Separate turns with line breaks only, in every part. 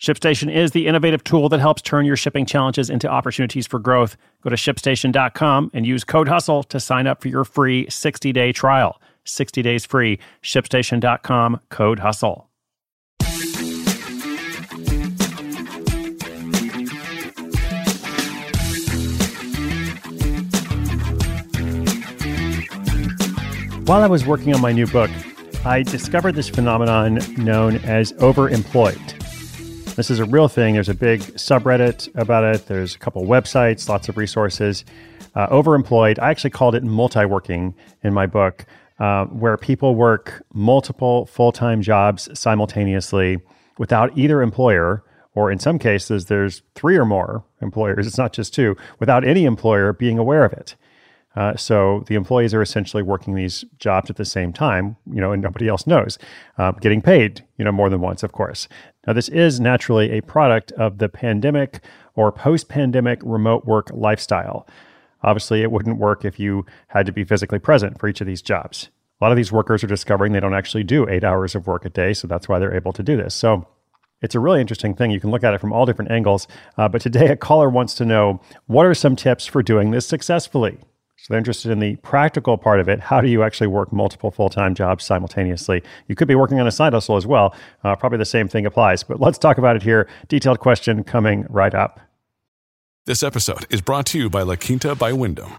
ShipStation is the innovative tool that helps turn your shipping challenges into opportunities for growth. Go to shipstation.com and use code HUSTLE to sign up for your free 60 day trial. 60 days free. ShipStation.com, code HUSTLE. While I was working on my new book, I discovered this phenomenon known as overemployed. This is a real thing. There's a big subreddit about it. There's a couple websites, lots of resources. Uh, overemployed, I actually called it multi working in my book, uh, where people work multiple full time jobs simultaneously without either employer, or in some cases, there's three or more employers, it's not just two, without any employer being aware of it. Uh, so the employees are essentially working these jobs at the same time, you know, and nobody else knows, uh, getting paid, you know, more than once, of course. Now, this is naturally a product of the pandemic or post pandemic remote work lifestyle. Obviously, it wouldn't work if you had to be physically present for each of these jobs. A lot of these workers are discovering they don't actually do eight hours of work a day, so that's why they're able to do this. So, it's a really interesting thing. You can look at it from all different angles. Uh, but today, a caller wants to know what are some tips for doing this successfully? So they're interested in the practical part of it. How do you actually work multiple full time jobs simultaneously? You could be working on a side hustle as well. Uh, probably the same thing applies. But let's talk about it here. Detailed question coming right up.
This episode is brought to you by La Quinta by Wyndham.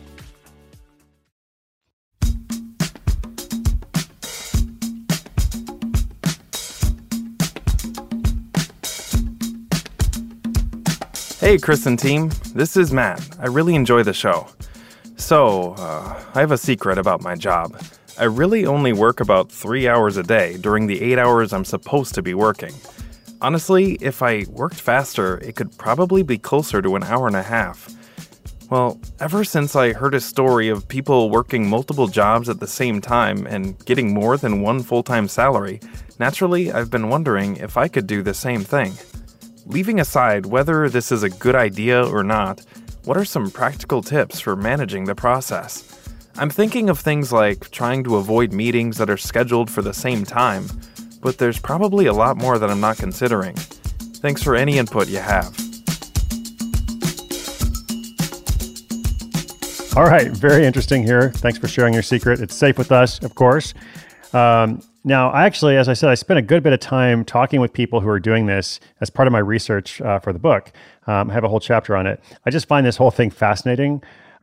Hey, Chris and team. This is Matt. I really enjoy the show. So, uh, I have a secret about my job. I really only work about three hours a day during the eight hours I'm supposed to be working. Honestly, if I worked faster, it could probably be closer to an hour and a half. Well, ever since I heard a story of people working multiple jobs at the same time and getting more than one full time salary, naturally I've been wondering if I could do the same thing. Leaving aside whether this is a good idea or not, what are some practical tips for managing the process? I'm thinking of things like trying to avoid meetings that are scheduled for the same time but there's probably a lot more that I'm not considering. Thanks for any input you have.
All right, very interesting here. Thanks for sharing your secret. It's safe with us, of course. Um, now, I actually, as I said, I spent a good bit of time talking with people who are doing this as part of my research uh, for the book. Um, I have a whole chapter on it. I just find this whole thing fascinating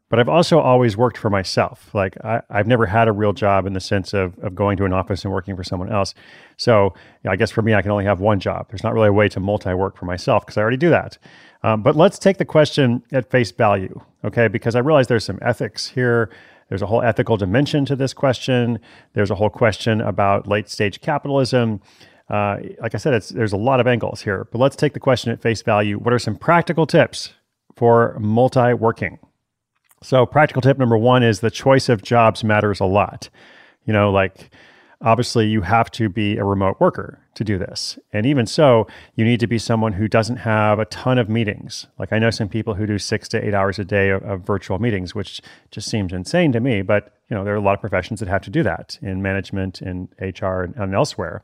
but I've also always worked for myself. Like I, have never had a real job in the sense of, of going to an office and working for someone else. So I guess for me, I can only have one job. There's not really a way to multi work for myself because I already do that. Um, but let's take the question at face value, okay? Because I realize there's some ethics here. There's a whole ethical dimension to this question. There's a whole question about late stage capitalism. Uh, like I said, there's a lot of angles here. But let's take the question at face value. What are some practical tips for multi working? So, practical tip number one is the choice of jobs matters a lot. You know, like obviously you have to be a remote worker to do this. And even so, you need to be someone who doesn't have a ton of meetings. Like I know some people who do six to eight hours a day of, of, virtual meetings, which just seems insane to me. But you know, there are a lot of professions that have to do that in management, in HR, and, and elsewhere.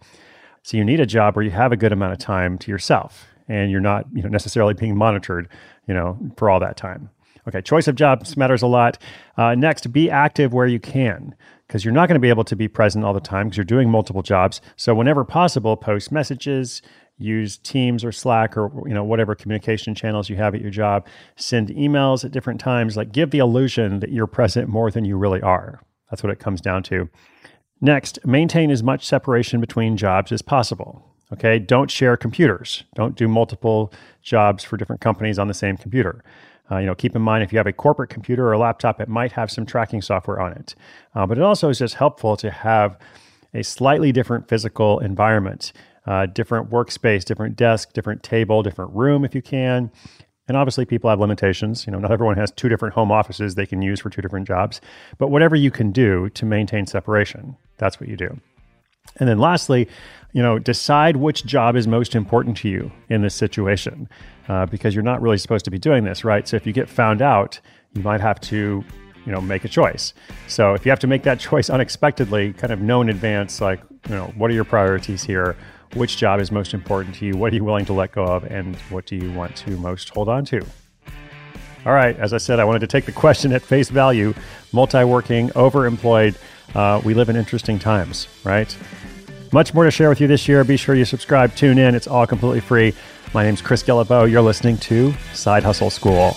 So you need a job where you have a good amount of time to yourself. and you're not you know, necessarily being monitored, you know, for all that time. Okay, choice of jobs matters a lot. Uh, next, be active where you can because you're not going to be able to be present all the time because you're doing multiple jobs. So whenever possible, post messages, use Teams or Slack or you know whatever communication channels you have at your job. Send emails at different times. Like give the illusion that you're present more than you really are. That's what it comes down to. Next, maintain as much separation between jobs as possible. Okay, don't share computers. Don't do multiple jobs for different companies on the same computer. Uh, you know, keep in mind if you have a corporate computer or a laptop, it might have some tracking software on it. Uh, but it also is just helpful to have a slightly different physical environment, uh, different workspace, different desk, different table, different room if you can. And obviously, people have limitations. You know, not everyone has two different home offices they can use for two different jobs. But whatever you can do to maintain separation, that's what you do. And then lastly, you know, decide which job is most important to you in this situation uh, because you're not really supposed to be doing this, right? So if you get found out, you might have to, you know, make a choice. So if you have to make that choice unexpectedly, kind of know in advance, like, you know, what are your priorities here? Which job is most important to you? What are you willing to let go of? And what do you want to most hold on to? All right, as I said, I wanted to take the question at face value multi working, overemployed. Uh, we live in interesting times, right? Much more to share with you this year. Be sure you subscribe, tune in. It's all completely free. My name's Chris Guillebeau. You're listening to Side Hustle School.